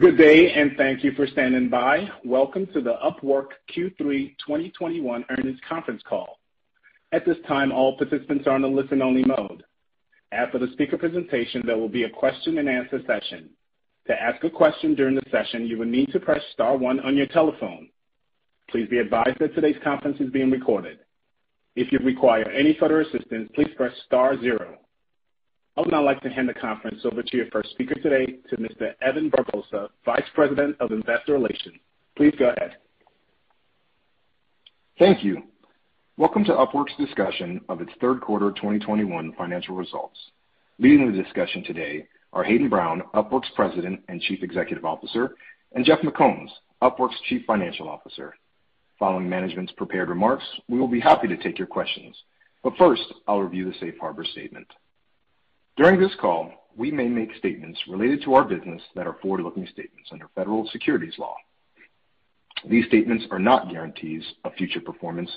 Good day, and thank you for standing by. Welcome to the Upwork Q3 2021 earnings conference call. At this time, all participants are on a listen-only mode. After the speaker presentation, there will be a question-and-answer session. To ask a question during the session, you will need to press star one on your telephone. Please be advised that today's conference is being recorded. If you require any further assistance, please press star zero. I would now like to hand the conference over to your first speaker today, to Mr. Evan Barbosa, Vice President of Investor Relations. Please go ahead. Thank you. Welcome to Upwork's discussion of its third quarter 2021 financial results. Leading the discussion today are Hayden Brown, Upwork's President and Chief Executive Officer, and Jeff McCombs, Upwork's Chief Financial Officer. Following management's prepared remarks, we will be happy to take your questions. First, I'll review the safe harbor statement. During this call, we may make statements related to our business that are forward-looking statements under federal securities law. These statements are not guarantees of future performance,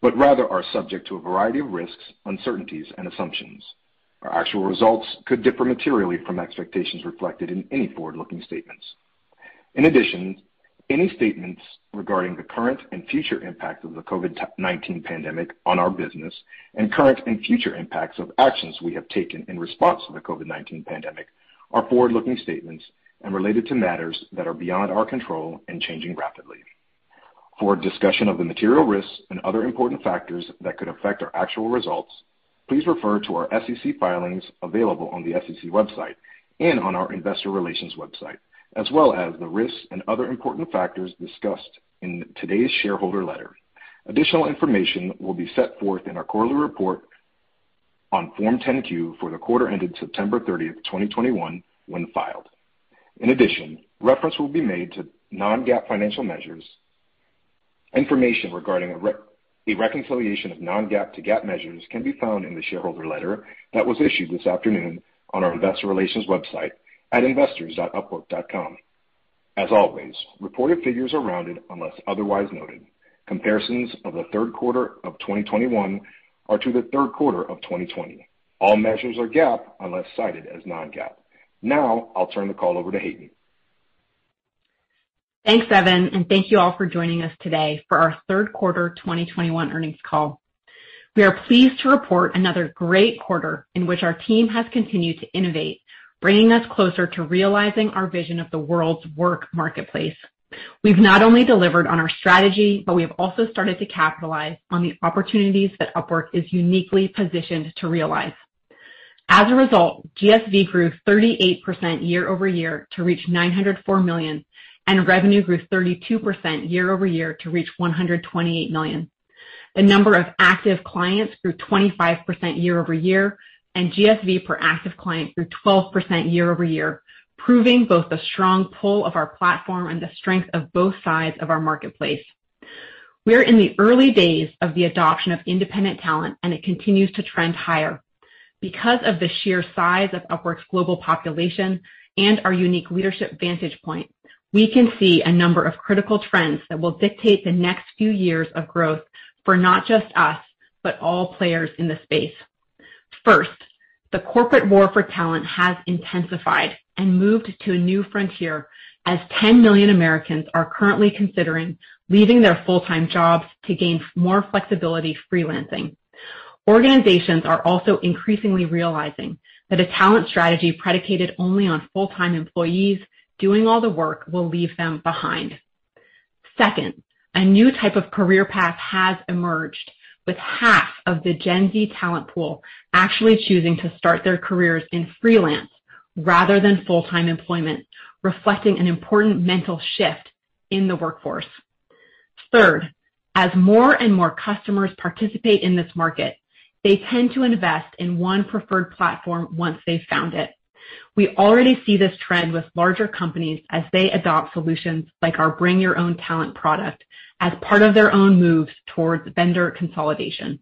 but rather are subject to a variety of risks, uncertainties, and assumptions. Our actual results could differ materially from expectations reflected in any forward-looking statements. In addition, any statements regarding the current and future impact of the COVID-19 pandemic on our business and current and future impacts of actions we have taken in response to the COVID-19 pandemic are forward-looking statements and related to matters that are beyond our control and changing rapidly. For a discussion of the material risks and other important factors that could affect our actual results, please refer to our SEC filings available on the SEC website and on our investor relations website, as well as the risks and other important factors discussed in today's shareholder letter. Additional information will be set forth in our quarterly report on Form 10-Q for the quarter ended September 30, 2021, when filed. In addition, reference will be made to non-GAAP financial measures. Information regarding a reconciliation of non-GAAP to GAAP measures can be found in the shareholder letter that was issued this afternoon on our investor relations website at investors.upwork.com. As always, reported figures are rounded unless otherwise noted. Comparisons of the third quarter of 2021 are to the third quarter of 2020. All measures are GAAP unless cited as non-GAAP. Now, I'll turn the call over to Hayden. Thanks, Evan, and thank you all for joining us today for our third quarter 2021 earnings call. We are pleased to report another great quarter in which our team has continued to innovate, bringing us closer to realizing our vision of the world's work marketplace. We've not only delivered on our strategy, but we have also started to capitalize on the opportunities that Upwork is uniquely positioned to realize. As a result, GSV grew 38% year-over-year to reach 904 million, and revenue grew 32% year-over-year to reach 128 million. The number of active clients grew 25% year-over-year, and GSV per active client grew 12% year-over-year, proving both the strong pull of our platform and the strength of both sides of our marketplace. We are in the early days of the adoption of independent talent, and it continues to trend higher. Because of the sheer size of Upwork's global population and our unique leadership vantage point, we can see a number of critical trends that will dictate the next few years of growth for not just us, but all players in the space. First, the corporate war for talent has intensified and moved to a new frontier as 10 million Americans are currently considering leaving their full-time jobs to gain more flexibility freelancing. Organizations are also increasingly realizing that a talent strategy predicated only on full-time employees doing all the work will leave them behind. Second, a new type of career path has emerged, with half of the Gen Z talent pool actually choosing to start their careers in freelance rather than full-time employment, reflecting an important mental shift in the workforce. Third, as more and more customers participate in this market, they tend to invest in one preferred platform once they've found it. We already see this trend with larger companies as they adopt solutions like our Bring Your Own Talent product as part of their own moves towards vendor consolidation.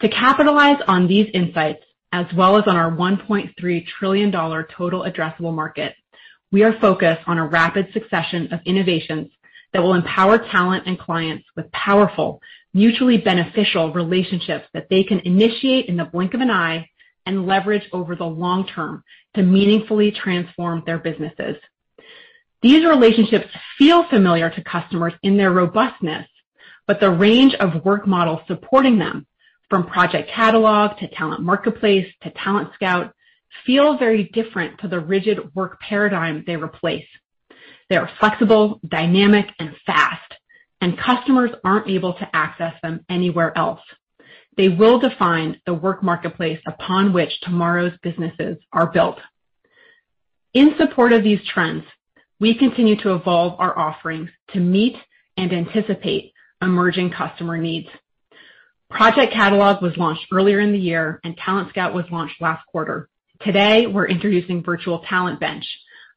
To capitalize on these insights, as well as on our $1.3 trillion total addressable market, we are focused on a rapid succession of innovations that will empower talent and clients with powerful, mutually beneficial relationships that they can initiate in the blink of an eye and leverage over the long term to meaningfully transform their businesses. These relationships feel familiar to customers in their robustness, but the range of work models supporting them, from Project Catalog to Talent Marketplace to Talent Scout, feel very different to the rigid work paradigm they replace. They are flexible, dynamic, and fast, and customers aren't able to access them anywhere else. They will define the work marketplace upon which tomorrow's businesses are built. In support of these trends, we continue to evolve our offerings to meet and anticipate emerging customer needs. Project Catalog was launched earlier in the year, and Talent Scout was launched last quarter. Today, we're introducing Virtual Talent Bench,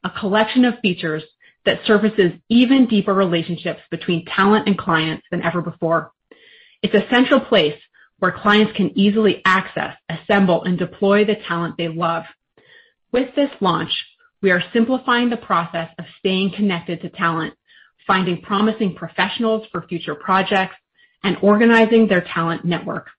a collection of features that surfaces even deeper relationships between talent and clients than ever before. It's a central place where clients can easily access, assemble, and deploy the talent they love. With this launch, we are simplifying the process of staying connected to talent, finding promising professionals for future projects, and organizing their talent network.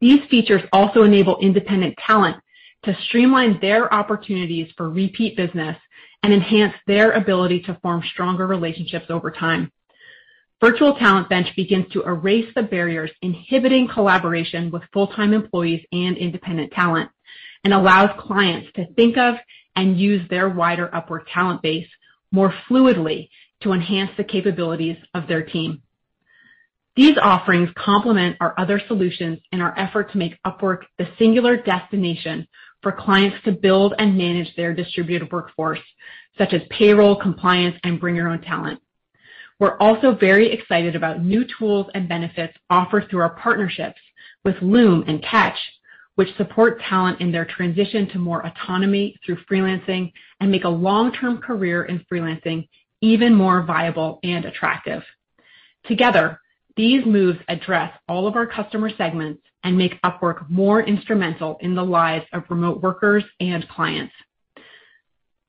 These features also enable independent talent to streamline their opportunities for repeat business and enhance their ability to form stronger relationships over time. Virtual Talent Bench begins to erase the barriers inhibiting collaboration with full-time employees and independent talent and allows clients to think of and use their wider Upwork talent base more fluidly to enhance the capabilities of their team. These offerings complement our other solutions in our effort to make Upwork the singular destination for clients to build and manage their distributed workforce, such as payroll, compliance, and bring your own talent. We're also very excited about new tools and benefits offered through our partnerships with Loom and Catch, which support talent in their transition to more autonomy through freelancing and make a long-term career in freelancing even more viable and attractive. Together, these moves address all of our customer segments and make Upwork more instrumental in the lives of remote workers and clients.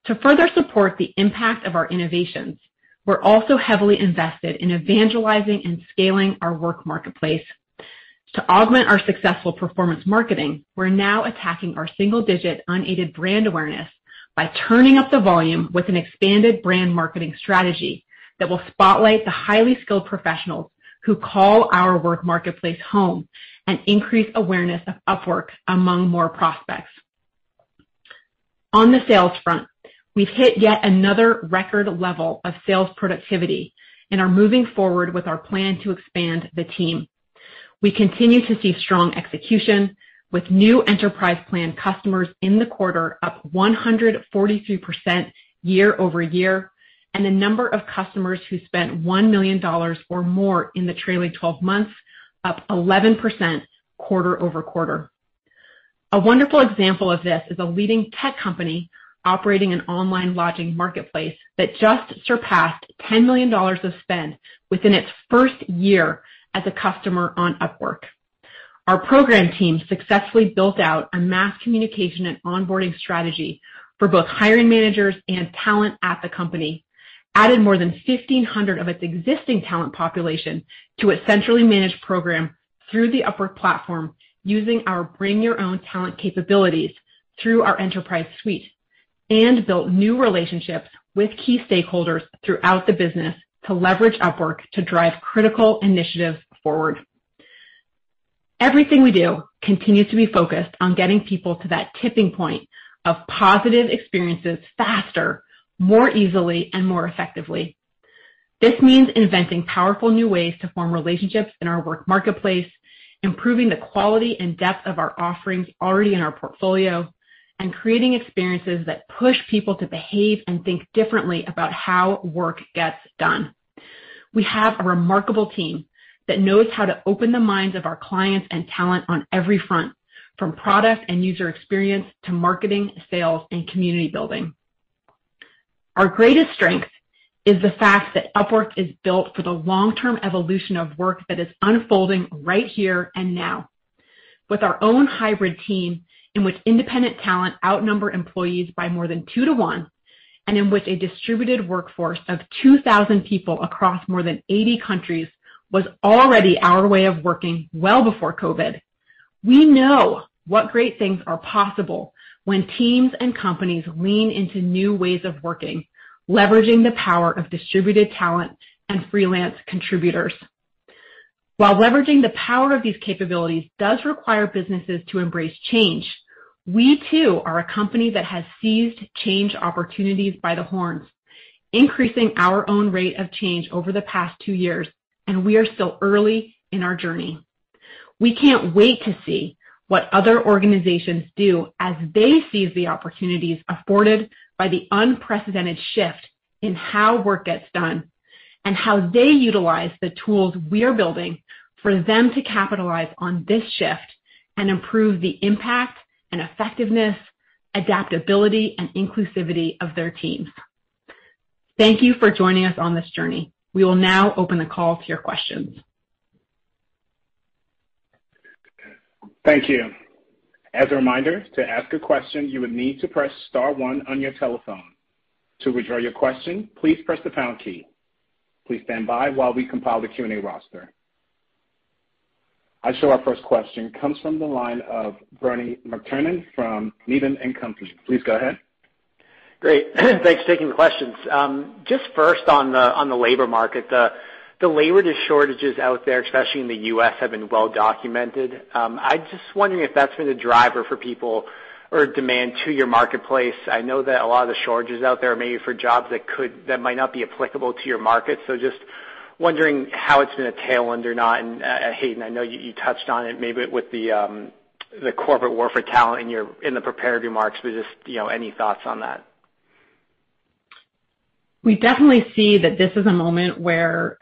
To further support the impact of our innovations, we're also heavily invested in evangelizing and scaling our work marketplace. To augment our successful performance marketing, we're now attacking our single-digit unaided brand awareness by turning up the volume with an expanded brand marketing strategy that will spotlight the highly skilled professionals who call our work marketplace home and increase awareness of Upwork among more prospects. On the sales front, we've hit yet another record level of sales productivity and are moving forward with our plan to expand the team. We continue to see strong execution with new enterprise plan customers in the quarter up 143% year-over-year, and the number of customers who spent $1 million or more in the trailing 12 months up 11% quarter-over-quarter. A wonderful example of this is a leading tech company operating an online lodging marketplace that just surpassed $10 million of spend within its first year as a customer on Upwork. Our program team successfully built out a mass communication and onboarding strategy for both hiring managers and talent at the company, added more than 1,500 of its existing talent population to its centrally managed program through the Upwork platform using our bring your own talent capabilities through our enterprise suite, and built new relationships with key stakeholders throughout the business to leverage Upwork to drive critical initiatives forward. Everything we do continues to be focused on getting people to that tipping point of positive experiences faster, more easily, and more effectively. This means inventing powerful new ways to form relationships in our work marketplace, improving the quality and depth of our offerings already in our portfolio, and creating experiences that push people to behave and think differently about how work gets done. We have a remarkable team that knows how to open the minds of our clients and talent on every front, from product and user experience to marketing, sales, and community building. Our greatest strength is the fact that Upwork is built for the long-term evolution of work that is unfolding right here and now. With our own hybrid team, in which independent talent outnumber employees by more than two to one, and in which a distributed workforce of 2,000 people across more than 80 countries was already our way of working well before COVID. We know what great things are possible when teams and companies lean into new ways of working, leveraging the power of distributed talent and freelance contributors. While leveraging the power of these capabilities does require businesses to embrace change, we too are a company that has seized change opportunities by the horns, increasing our own rate of change over the past two years, and we are still early in our journey. We can't wait to see what other organizations do as they seize the opportunities afforded by the unprecedented shift in how work gets done, and how they utilize the tools we are building for them to capitalize on this shift and improve the impact and effectiveness, adaptability, and inclusivity of their teams. Thank you for joining us on this journey. We will now open the call to your questions. Thank you. As a reminder, to ask a question, you would need to press star one on your telephone. To withdraw your question, please press the pound key. Please stand by while we compile the Q&A roster. I show our first question comes from the line of Bernie McTernan from Needham & Company. Please go ahead. Great. Thanks for taking the questions. Um, just first on the labor market, the labor shortages out there, especially in the U.S., have been well documented. Um, I'm just wondering if that's been a driver for people or demand to your marketplace. I know that a lot of the shortages out there are maybe for jobs that might not be applicable to your market. Just wondering how it's been a tailwind or not. And uh, uh, Hayden, I know you touched on it maybe with the um the corporate war for talent in your in the prepared remarks, but just, you know, any thoughts on that? We definitely see that this is a moment where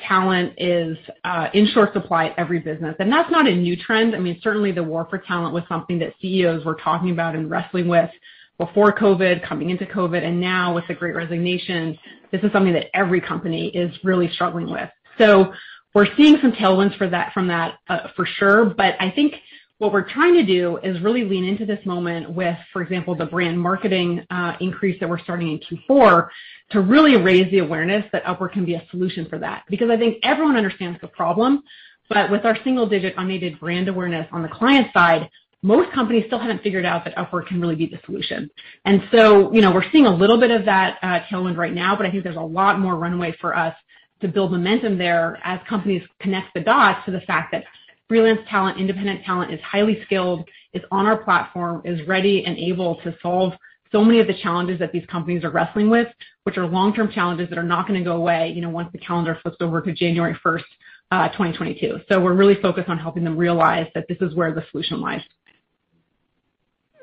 talent is uh, in short supply at every business. And that's not a new trend. I mean, certainly the war for talent was something that CEOs were talking about and wrestling with before COVID, coming into COVID, and now with the Great Resignation, this is something that every company is really struggling with. So we're seeing some tailwinds for that from that, uh, for sure. But I think what we're trying to do is really lean into this moment with, for example, the brand marketing uh, increase that we're starting in Q4 to really raise the awareness that Upwork can be a solution for that. Because I think everyone understands the problem, but with our single-digit unaided brand awareness on the client side, most companies still haven't figured out that Upwork can really be the solution. And so, you know, we're seeing a little bit of that uh, tailwind right now, but I think there's a lot more runway for us to build momentum there as companies connect the dots to the fact that freelance talent, independent talent is highly skilled, is on our platform, is ready and able to solve so many of the challenges that these companies are wrestling with, which are long-term challenges that are not gonna go away, you know, once the calendar flips over to January 1st, uh, 2022. So We're really focused on helping them realize that this is where the solution lies.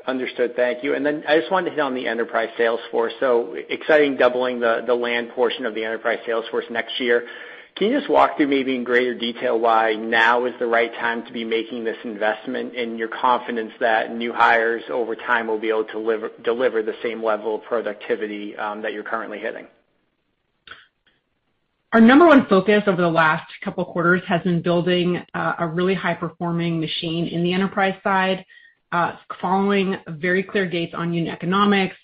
Understood. Thank you. And then I just wanted to hit on the enterprise sales force. So exciting doubling the land portion of the enterprise sales force next year. Can you just walk through maybe in greater detail why now is the right time to be making this investment and your confidence that new hires over time will be able to deliver the same level of productivity um, that you're currently hitting? Our number one focus over the last couple quarters has been building uh, a really high-performing machine in the enterprise side, Uh, following very clear gates on unit economics,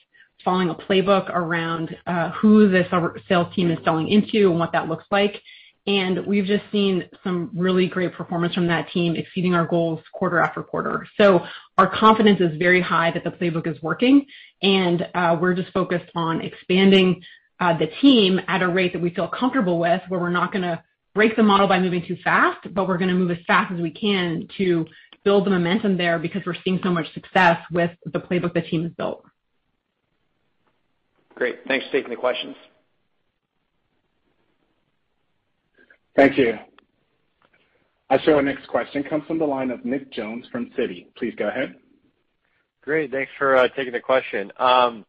following a playbook around uh, who the sales team is selling into and what that looks like. And we've just seen some really great performance from that team exceeding our goals quarter after quarter. So our confidence is very high that the playbook is working, and uh, we're just focused on expanding the team at a rate that we feel comfortable with, where we're not gonna break the model by moving too fast, but we're gonna move as fast as we can to build the momentum there because we're seeing so much success with the playbook the team has built. Great. Thanks for taking the questions. Thank you. I show our next question comes from the line of Nick Jones from Citi. Please go ahead. Great. Thanks for uh, taking the question. Um,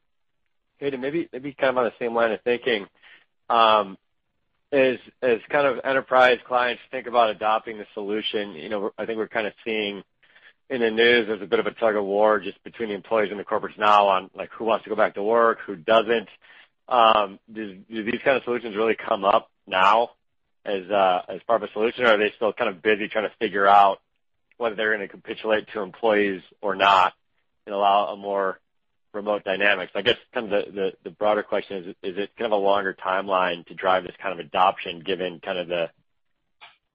Hayden, maybe kind of on the same line of thinking, um, as kind of enterprise clients think about adopting the solution, you know, I think we're kind of seeing in the news there's a bit of a tug-of-war just between the employees and the corporates now on, like, who wants to go back to work, who doesn't. Do these kind of solutions really come up now as uh as part of a solution, or are they still kind of busy trying to figure out whether they're gonna capitulate to employees or not and allow a more remote dynamics? I guess kind of the broader question is is it kind of a longer timeline to drive this kind of adoption given kind of the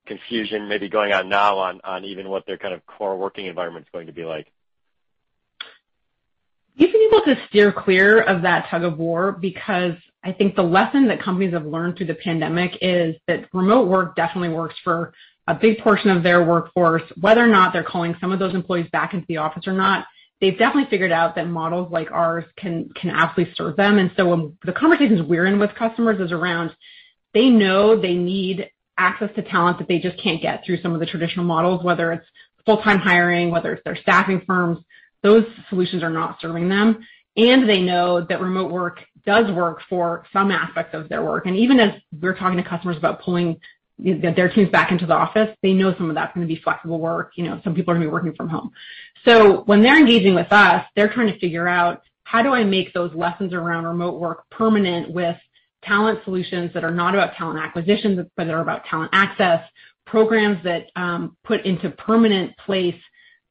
confusion maybe going on now on even what their kind of core working environment is going to be like? We've been able able to steer clear of that tug-of-war because I think the lesson that companies have learned through the pandemic is that remote work definitely works for a big portion of their workforce. Whether or not they're calling some of those employees back into the office or not, they've definitely figured out that models like ours can can absolutely serve them. And so when the conversations we're in with customers is around, they know they need access to talent that they just can't get through some of the traditional models, whether it's full-time hiring, whether it's their staffing firms. Those solutions are not serving them. And they know that remote work does work for some aspects of their work. And even as we're talking to customers about pulling their teams back into the office, they know some of that's going to be flexible work. You know, some people are going to be working from home. So when they're engaging with us, they're trying to figure out, how do I make those lessons around remote work permanent with talent solutions that are not about talent acquisition, but are about talent access, programs that um, put into permanent place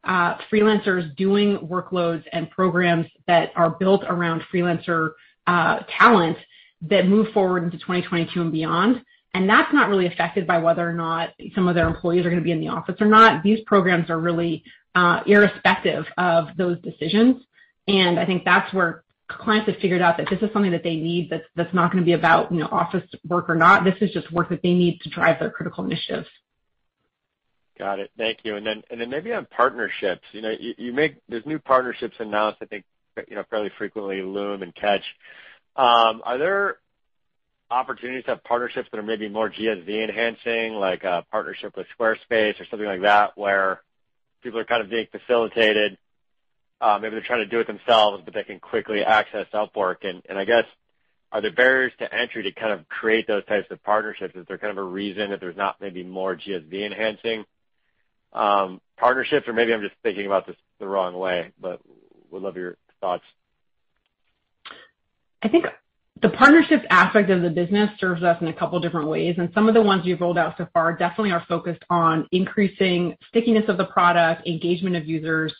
uh, freelancers doing workloads and programs that are built around freelancer uh, talent that move forward into 2022 and beyond. And that's not really affected by whether or not some of their employees are going to be in the office or not. These programs are really uh, irrespective of those decisions. And I think that's where clients have figured out that this is something that they need, that's that's not going to be about you know office work or not. This is just work that they need to drive their critical initiatives. Got it. Thank you. And then and then maybe on partnerships. You know, you make There's new partnerships announced, I think, you know fairly frequently, Loom and Catch. Um, are there opportunities to have partnerships that are maybe more GSV enhancing, like a partnership with Squarespace or something like that, where people are kind of being facilitated, uh, maybe they're trying to do it themselves, but they can quickly access Upwork? And and I guess, are there barriers to entry to kind of create those types of partnerships? Is there kind of a reason that there's not maybe more GSV enhancing um, partnerships? Or maybe I'm just thinking about this the wrong way, but would love your thoughts. I think the partnerships aspect of the business serves us in a couple different ways, and some of the ones we've rolled out so far definitely are focused on increasing stickiness of the product, engagement of users,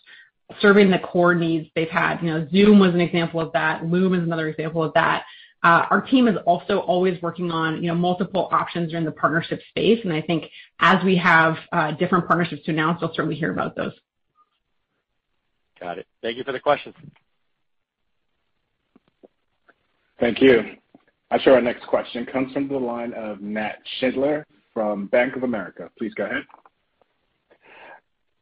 serving the core needs they've had. You know, Zoom was an example of that. Loom is another example of that. Uh, our team is also always working on you know, multiple options during the partnership space, and I think as we have uh, different partnerships to announce, you'll certainly hear about those. Got it. Thank you for the questions. Thank you. I show our next question comes from the line of Nat Schindler from Bank of America. Please go ahead.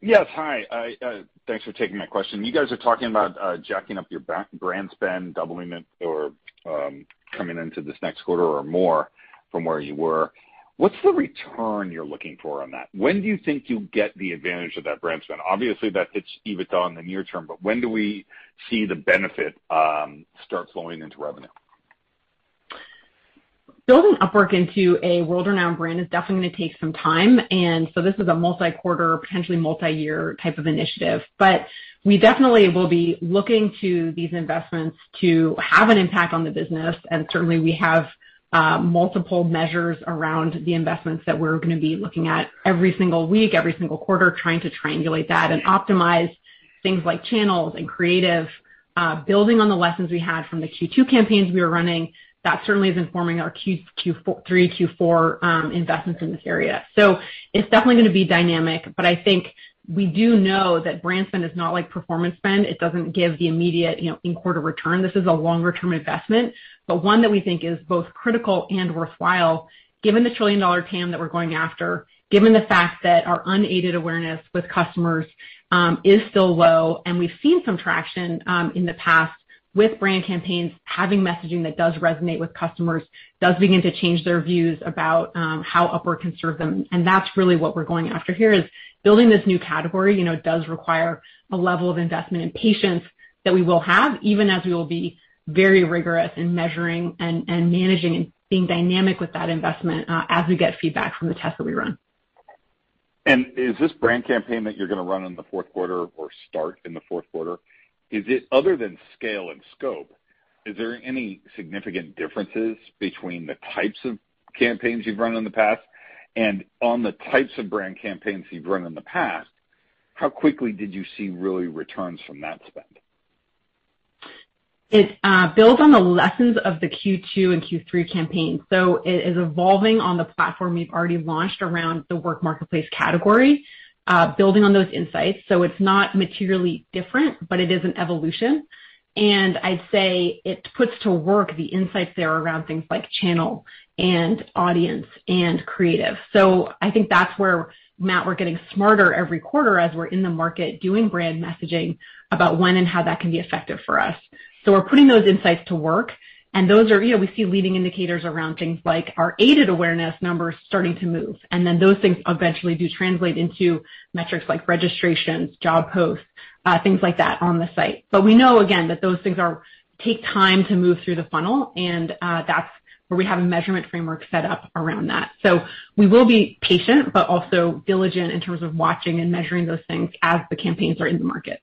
Yes. Hi. Uh, thanks for taking my question. You guys are talking about uh, jacking up your brand spend, doubling it or um, coming into this next quarter or more from where you were. What's the return you're looking for on that? When do you think you'll get the advantage of that brand spend? Obviously, that hits EBITDA in the near term, but when do we see the benefit um, start flowing into revenue? Building Upwork into a world-renowned brand is definitely going to take some time. And so this is a multi-quarter, potentially multi-year type of initiative. But we definitely will be looking to these investments to have an impact on the business. And certainly, we have uh, multiple measures around the investments that we're going to be looking at every single week, every single quarter, trying to triangulate that and optimize things like channels and creative. Uh, building on the lessons we had from the Q2 campaigns we were running, that certainly is informing our Q3, Q4 um, investments in this area. So it's definitely going to be dynamic, but I think we do know that brand spend is not like performance spend. It doesn't give the immediate you know, in-quarter return. This is a longer-term investment, but one that we think is both critical and worthwhile given the trillion-dollar TAM that we're going after, given the fact that our unaided awareness with customers um, is still low, and we've seen some traction um, in the past with brand campaigns, having messaging that does resonate with customers, does begin to change their views about um, how Upwork can serve them. And that's really what we're going after here, is building this new category you know, does require a level of investment and patience that we will have, even as we will be very rigorous in measuring and managing and being dynamic with that investment uh, as we get feedback from the tests that we run. And is this brand campaign that you're going to run in the fourth quarter or start in the fourth quarter, other than scale and scope, is there any significant differences between the types of campaigns you've run in the past? And on the types of brand campaigns you've run in the past, how quickly did you see really returns from that spend? It uh, builds on the lessons of the Q2 and Q3 campaigns. So it is evolving on the platform we've already launched around the Work Marketplace category, Uh, building on those insights. So it's not materially different, but it is an evolution. And I'd say it puts to work the insights there around things like channel and audience and creative. So I think that's where, Matt, we're getting smarter every quarter as we're in the market doing brand messaging about when and how that can be effective for us. So we're putting those insights to work, and those are, you know, we see leading indicators around things like our aided awareness numbers starting to move. And then those things eventually do translate into metrics like registrations, job posts, uh, things like that on the site. But we know, again, that those things are take time to move through the funnel, and uh, that's where we have a measurement framework set up around that. So we will be patient, but also diligent in terms of watching and measuring those things as the campaigns are in the market.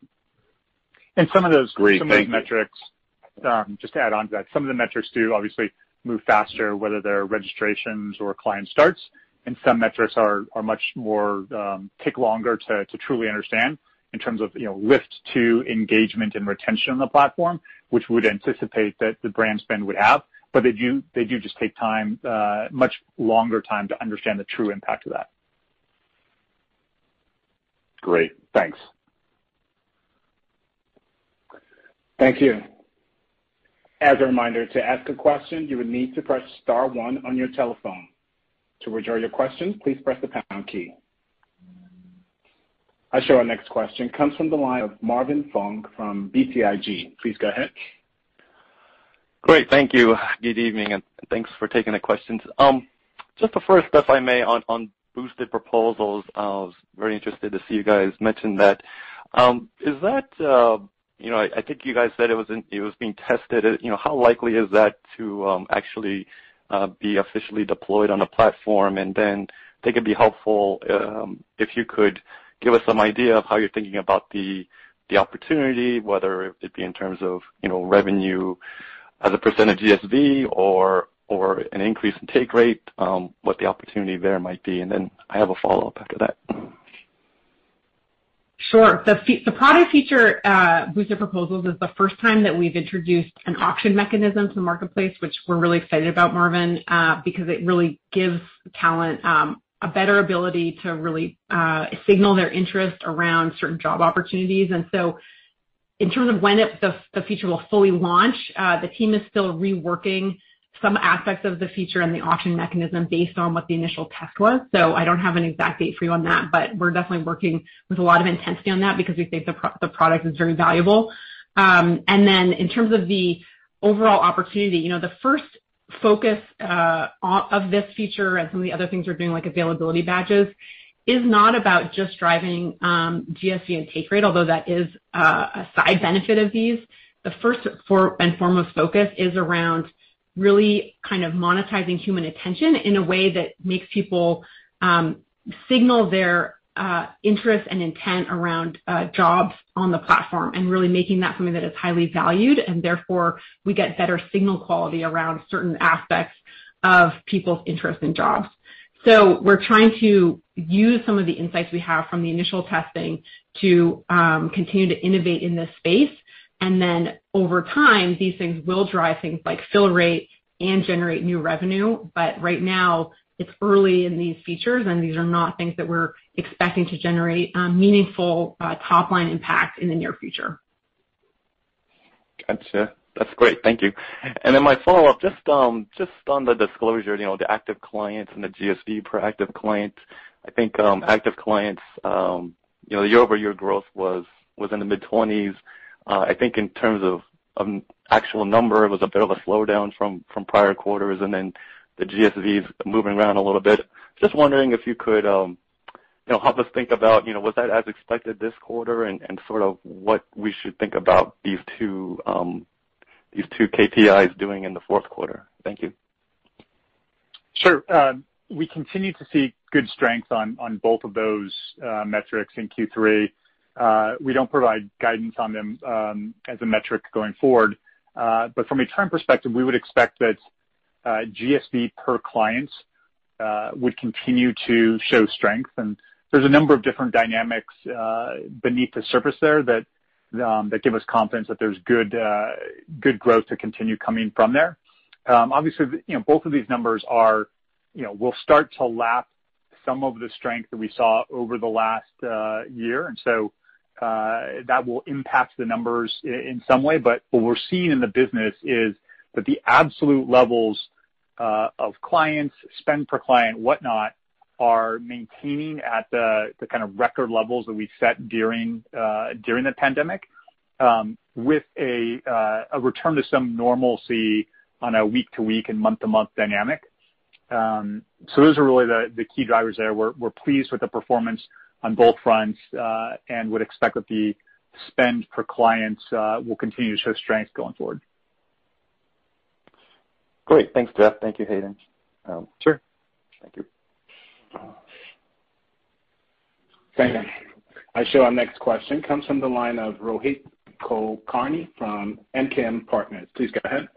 And some of those- Great. Thank you. metrics, just to add on to that, some of the metrics do obviously move faster, whether they're registrations or client starts, and some metrics are are much more um take longer to truly understand in terms of lift to engagement and retention on the platform, which we would anticipate that the brand spend would have. But they do just take time, uh much longer time to understand the true impact of that. Great. Thanks. Thank you. As a reminder, to ask a question, you would need to press star one on your telephone. To withdraw your question, please press the pound key. I show our next question comes from the line of Marvin Fong from BTIG. Please go ahead. Great. Thank you. Good evening, and thanks for taking the questions. Um, just the first, if I may, on Boosted Proposals, I was very interested to see you guys mention that. Um, is that. Uh, I think you guys said it was in it was being tested. You know, how likely is that to um, actually uh, be officially deployed on the platform? And then I think it'd be helpful um, if you could give us some idea of how you're thinking about the the opportunity, whether it be in terms of you know, revenue as a percentage GSV or or an increase in take rate, um, what the opportunity there might be. And then I have a follow-up after that. Sure. The product feature, Boosted Proposals, is the first time that we've introduced an auction mechanism to the marketplace, which we're really excited about, Marvin, uh, because it really gives talent um a better ability to really uh signal their interest around certain job opportunities. And so in terms of when the feature will fully launch, uh the team is still reworking some aspects of the feature and the auction mechanism based on what the initial test was. So I don't have an exact date for you on that, but we're definitely working with a lot of intensity on that because we think the product is very valuable. Um, and then in terms of the overall opportunity, you know, the first focus uh, of this feature and some of the other things we're doing, like availability badges, is not about just driving um, GSV and take rate, although that is uh, a side benefit of these. The first and foremost focus is around really kind of monetizing human attention in a way that makes people um, signal their uh, interest and intent around uh, jobs on the platform and really making that something that is highly valued, and therefore we get better signal quality around certain aspects of people's interest in jobs. So we're trying to use some of the insights we have from the initial testing to um, continue to innovate in this space. Over time, these things will drive things like fill rate and generate new revenue. But right now, it's early in these features, and these are not things that we're expecting to generate um, meaningful uh, top-line impact in the near future. Got you. That's great. Thank you. And then my follow-up, um, just on the disclosure, you know, the active clients and the GSV per active client. I think um, active clients, um, you know, the year-over-year growth was was in the mid-20s. Uh, I think in terms of actual number, it was a bit of a slowdown from prior quarters, and then the GSVs moving around a little bit. Just wondering if you could um you know help us think about, you know, was that as expected this quarter and sort of what we should think about these two um, KPIs doing in the fourth quarter? Thank you. Sure. Um, we continue to see good strength on both of those uh, metrics in Q3. Uh, we don't provide guidance on them um, as a metric going forward. Uh but from a trend perspective, we would expect that uh, GSV per client uh, would continue to show strength. And there's a number of different dynamics beneath the surface there um, that give us confidence that there's good growth to continue coming from there. Um, obviously, both of these numbers will start to lap some of the strength that we saw over the last year. That will impact the numbers in some way. But what we're seeing in the business is that the absolute levels uh of clients, spend per client, whatnot, are maintaining at the kind of record levels that we set during uh during the pandemic, um with a uh a return to some normalcy on a week-to-week and month-to-month dynamic. Um so those are really the key drivers there. We're we're pleased with the performance on both fronts, uh, and would expect that the spend per client uh, will continue to show strength going forward. Great. Thanks, Jeff. Thank you, Hayden. Um, sure. Thank you. Thank you. I show our next question comes from the line of Rohit Kulkarni from MKM Partners. Please go ahead.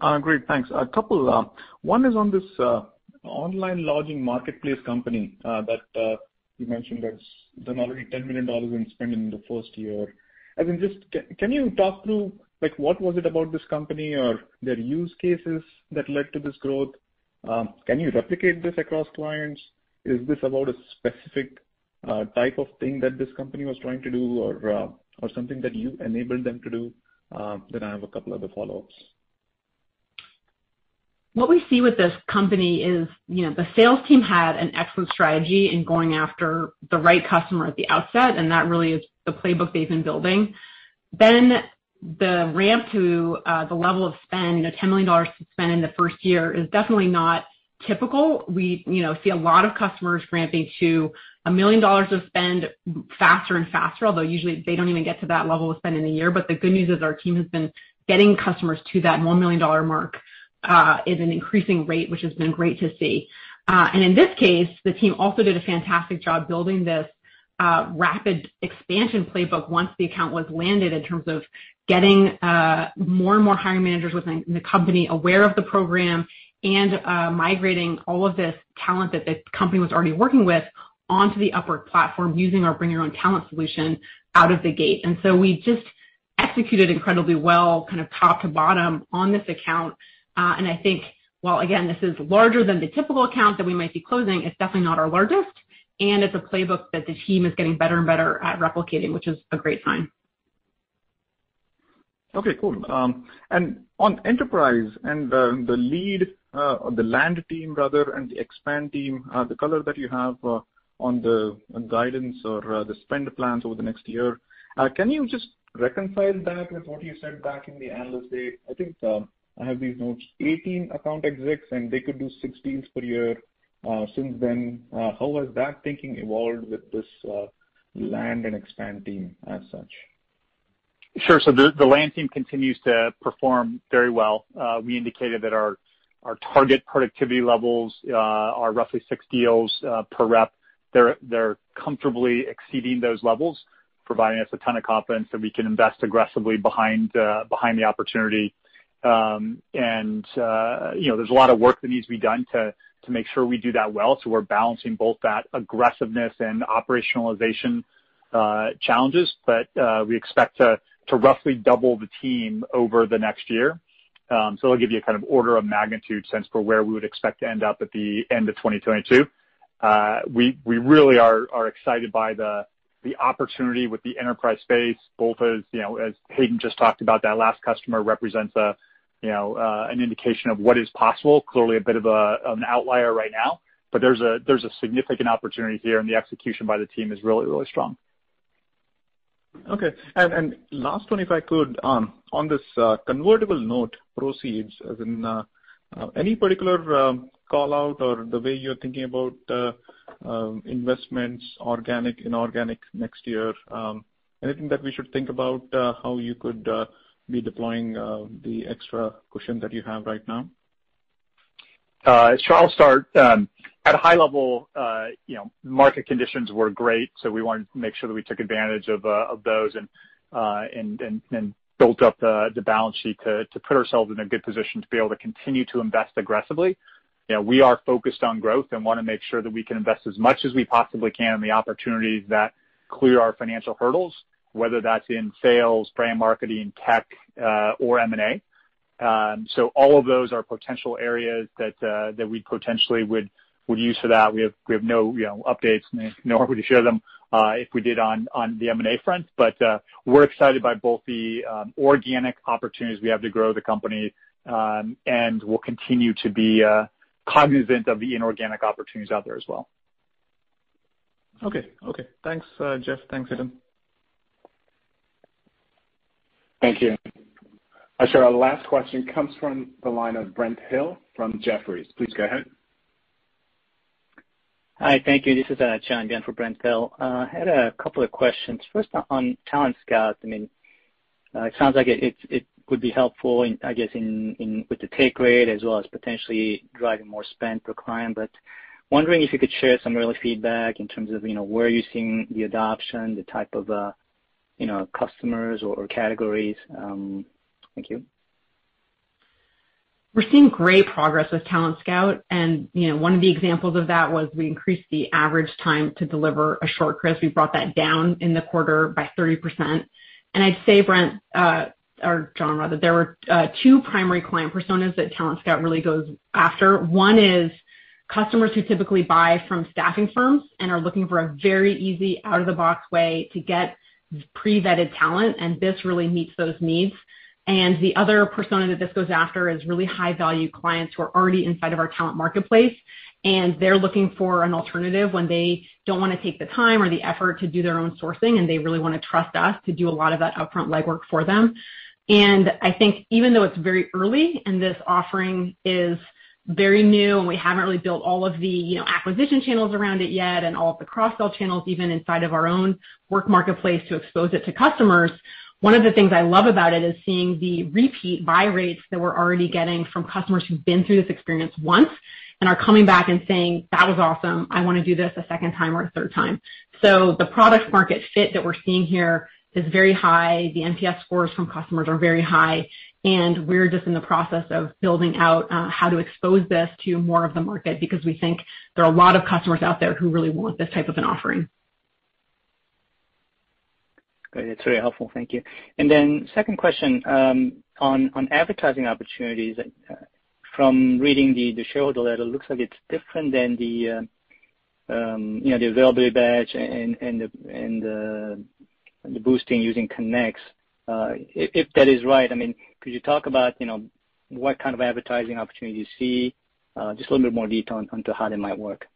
Uh, great. Thanks. A couple. One is on this online lodging marketplace company uh, that uh, you mentioned that's done already $10 million in spend in the first year. I mean just can you talk through like what was it about this company or their use cases that led to this growth? Um, can you replicate this across clients? Is this about a specific uh, type of thing that this company was trying to do or something that you enabled them to do? Um, then I have a couple other follow-ups. What we see with this company is you know, the sales team had an excellent strategy in going after the right customer at the outset, and that really is the playbook they've been building. Then the ramp to uh, the level of spend, you know, $10 million to spend in the first year is definitely not typical. We you know see a lot of customers ramping to a $1 million of spend faster and faster, although usually they don't even get to that level of spend in a year. But the good news is our team has been getting customers to that $1 million mark Uh, at an increasing rate, which has been great to see. Uh, and in this case, the team also did a fantastic job building this uh, rapid expansion playbook once the account was landed in terms of getting more and more hiring managers within the company aware of the program and migrating all of this talent that the company was already working with onto the Upwork platform using our Bring Your Own Talent solution out of the gate. And so we just executed incredibly well, kind of top to bottom on this account. Uh, I think while, again, this is larger than the typical account that we might be closing, it's definitely not our largest, and it's a playbook that the team is getting better and better at replicating, which is a great sign. Okay, cool. Um and on enterprise and the lead, uh, or the land team rather, and the expand team, uh, the color that you have on the guidance or the spend plans over the next year, can you just reconcile that with what you said back in the Analyst Day? I think um, I have these notes, 18 account execs, and they could do six deals per year. Uh, since then, uh, how has that thinking evolved with this uh, land and expand team as such? Sure. So the land team continues to perform very well. We indicated that our our target productivity levels are roughly six deals per rep. They're they're comfortably exceeding those levels, providing us a ton of confidence that we can invest aggressively behind behind the opportunity. There's a lot of work that needs to be done to make sure we do that well. So we're balancing both that aggressiveness and operationalization challenges. But uh we expect to to roughly double the team over the next year. Um so it'll give you a kind of order of magnitude sense for where we would expect to end up at the end of 2022. We we really are excited by the the opportunity with the enterprise space, both as you know, as Hayden just talked about, that last customer represents Uh, an indication of what is possible. Clearly a bit of an outlier right now, but there's a significant opportunity here, and the execution by the team is really really strong. Okay. Last one, if I could, um, on this uh, convertible note proceeds, as in uh, any particular um, call-out or the way you're thinking about um, investments, organic, inorganic next year? Anything that we should think about how you could be deploying the extra cushion that you have right now? Sure. I'll start. Um at a high level, uh you know, market conditions were great, so we wanted to make sure that we took advantage of uh of those and uh and and and built up the balance sheet to to put ourselves in a good position to be able to continue to invest aggressively. You know, we are focused on growth and want to make sure that we can invest as much as we possibly can in the opportunities that clear our financial hurdles, whether that's in sales, brand marketing, tech, uh, or M&A. Um, so all of those are potential areas that uh that we potentially would would use for that. We have we have no updates, nor would we share them uh, if we did on the M&A front. But uh we're excited by both the um, organic opportunities we have to grow the company, um, and we'll continue to be uh, cognizant of the inorganic opportunities out there as well. Okay. Okay. Thanks, Jeff. Thanks, Hayden. Thank you. Our last question comes from the line of Brent Thill from Jefferies. Please go ahead. Hi. Thank you. This is uh, John again for Brent Thill. Uh, I had a couple of questions. First, on Talent Scout. I mean, uh it sounds like it would be helpful, I guess, with the take rate as well as potentially driving more spend per client. But wondering if you could share some early feedback in terms of you know where you're seeing the adoption, the type of uh, customers or categories. Um, thank you. We're seeing great progress with Talent Scout, and you know, one of the examples of that was we increased the average time to deliver a shortlist. We brought that down in the quarter by 30%. And I'd say, Brent, uh, or John rather, there were uh, two primary client personas that Talent Scout really goes after. One is customers who typically buy from staffing firms and are looking for a very easy, out-of-the-box way to get pre-vetted talent, and this really meets those needs. And the other persona that this goes after is really high-value clients who are already inside of our talent marketplace, and they're looking for an alternative when they don't want to take the time or the effort to do their own sourcing, and they really want to trust us to do a lot of that upfront legwork for them. And I think even though it's very early and this offering is very new and we haven't really built all of the you know acquisition channels around it yet and all of the cross-sell channels, even inside of our own work marketplace to expose it to customers, one of the things I love about it is seeing the repeat buy rates that we're already getting from customers who've been through this experience once and are coming back and saying, "That was awesome. I want to do this a second time or a third time." So the product market fit that we're seeing here is very high. The NPS scores from customers are very high, and we're just in the process of building out uh, how to expose this to more of the market because we think there are a lot of customers out there who really want this type of an offering. Great. That's very helpful. Thank you. And then Second question, um, on advertising opportunities. Uh, from reading the shareholder letter, it looks like it's different than the uh, um, Availability Badge and the boosting using Connects. Uh, if that is right, I mean, could you talk about you know, what kind of advertising opportunities you see? Uh, just a little bit more detail onto how they might work.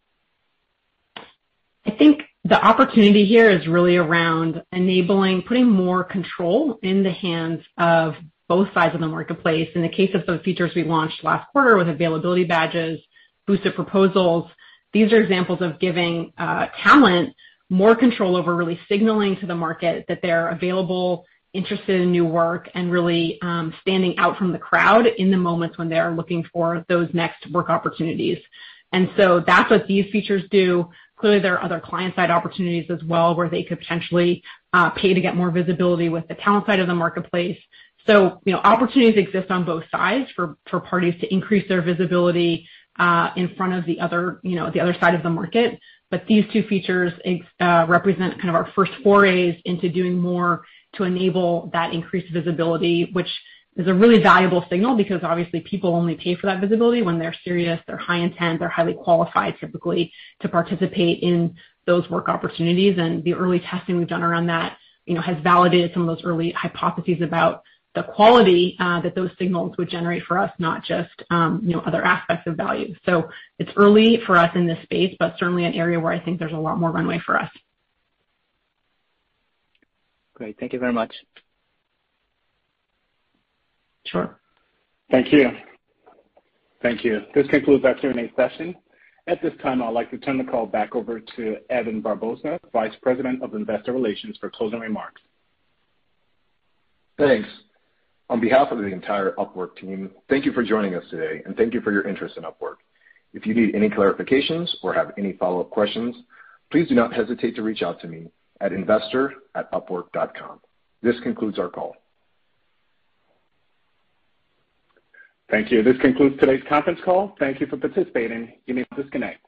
I think the opportunity here is really around enabling putting more control in the hands of both sides of the marketplace. In the case of the features we launched last quarter with Availability Badges, Boosted Proposals, these are examples of giving uh, talent more control over really signaling to the market that they're available, interested in new work, and really um, standing out from the crowd in the moments when they're looking for those next work opportunities. And so that's what these features do. Clearly, there are other client-side opportunities as well, where they could potentially uh, pay to get more visibility with the talent side of the marketplace. So you know opportunities exist on both sides for parties to increase their visibility uh, in front of the other you know, the other side of the market. But these two features uh, represent kind of our first forays into doing more to enable that increased visibility, which is a really valuable signal because obviously people only pay for that visibility when they're serious, they're high intent, they're highly qualified, typically, to participate in those work opportunities. And the early testing we've done around that you know, has validated some of those early hypotheses about the quality uh, that those signals would generate for us, not just um, other aspects of value. So it's early for us in this space, but certainly an area where I think there's a lot more runway for us. Great. Thank you very much. Sure. Thank you. Thank you. This concludes our Q&A session. At this time, I'd like to turn the call back over to Evan Barbosa, Vice President of Investor Relations, for closing remarks. Thanks. On behalf of the entire Upwork team, thank you for joining us today, and thank you for your interest in Upwork. If you need any clarifications or have any follow-up questions, please do not hesitate to reach out to me at investor@upwork.com. This concludes our call. Thank you. This concludes today's conference call. Thank you for participating. You may disconnect.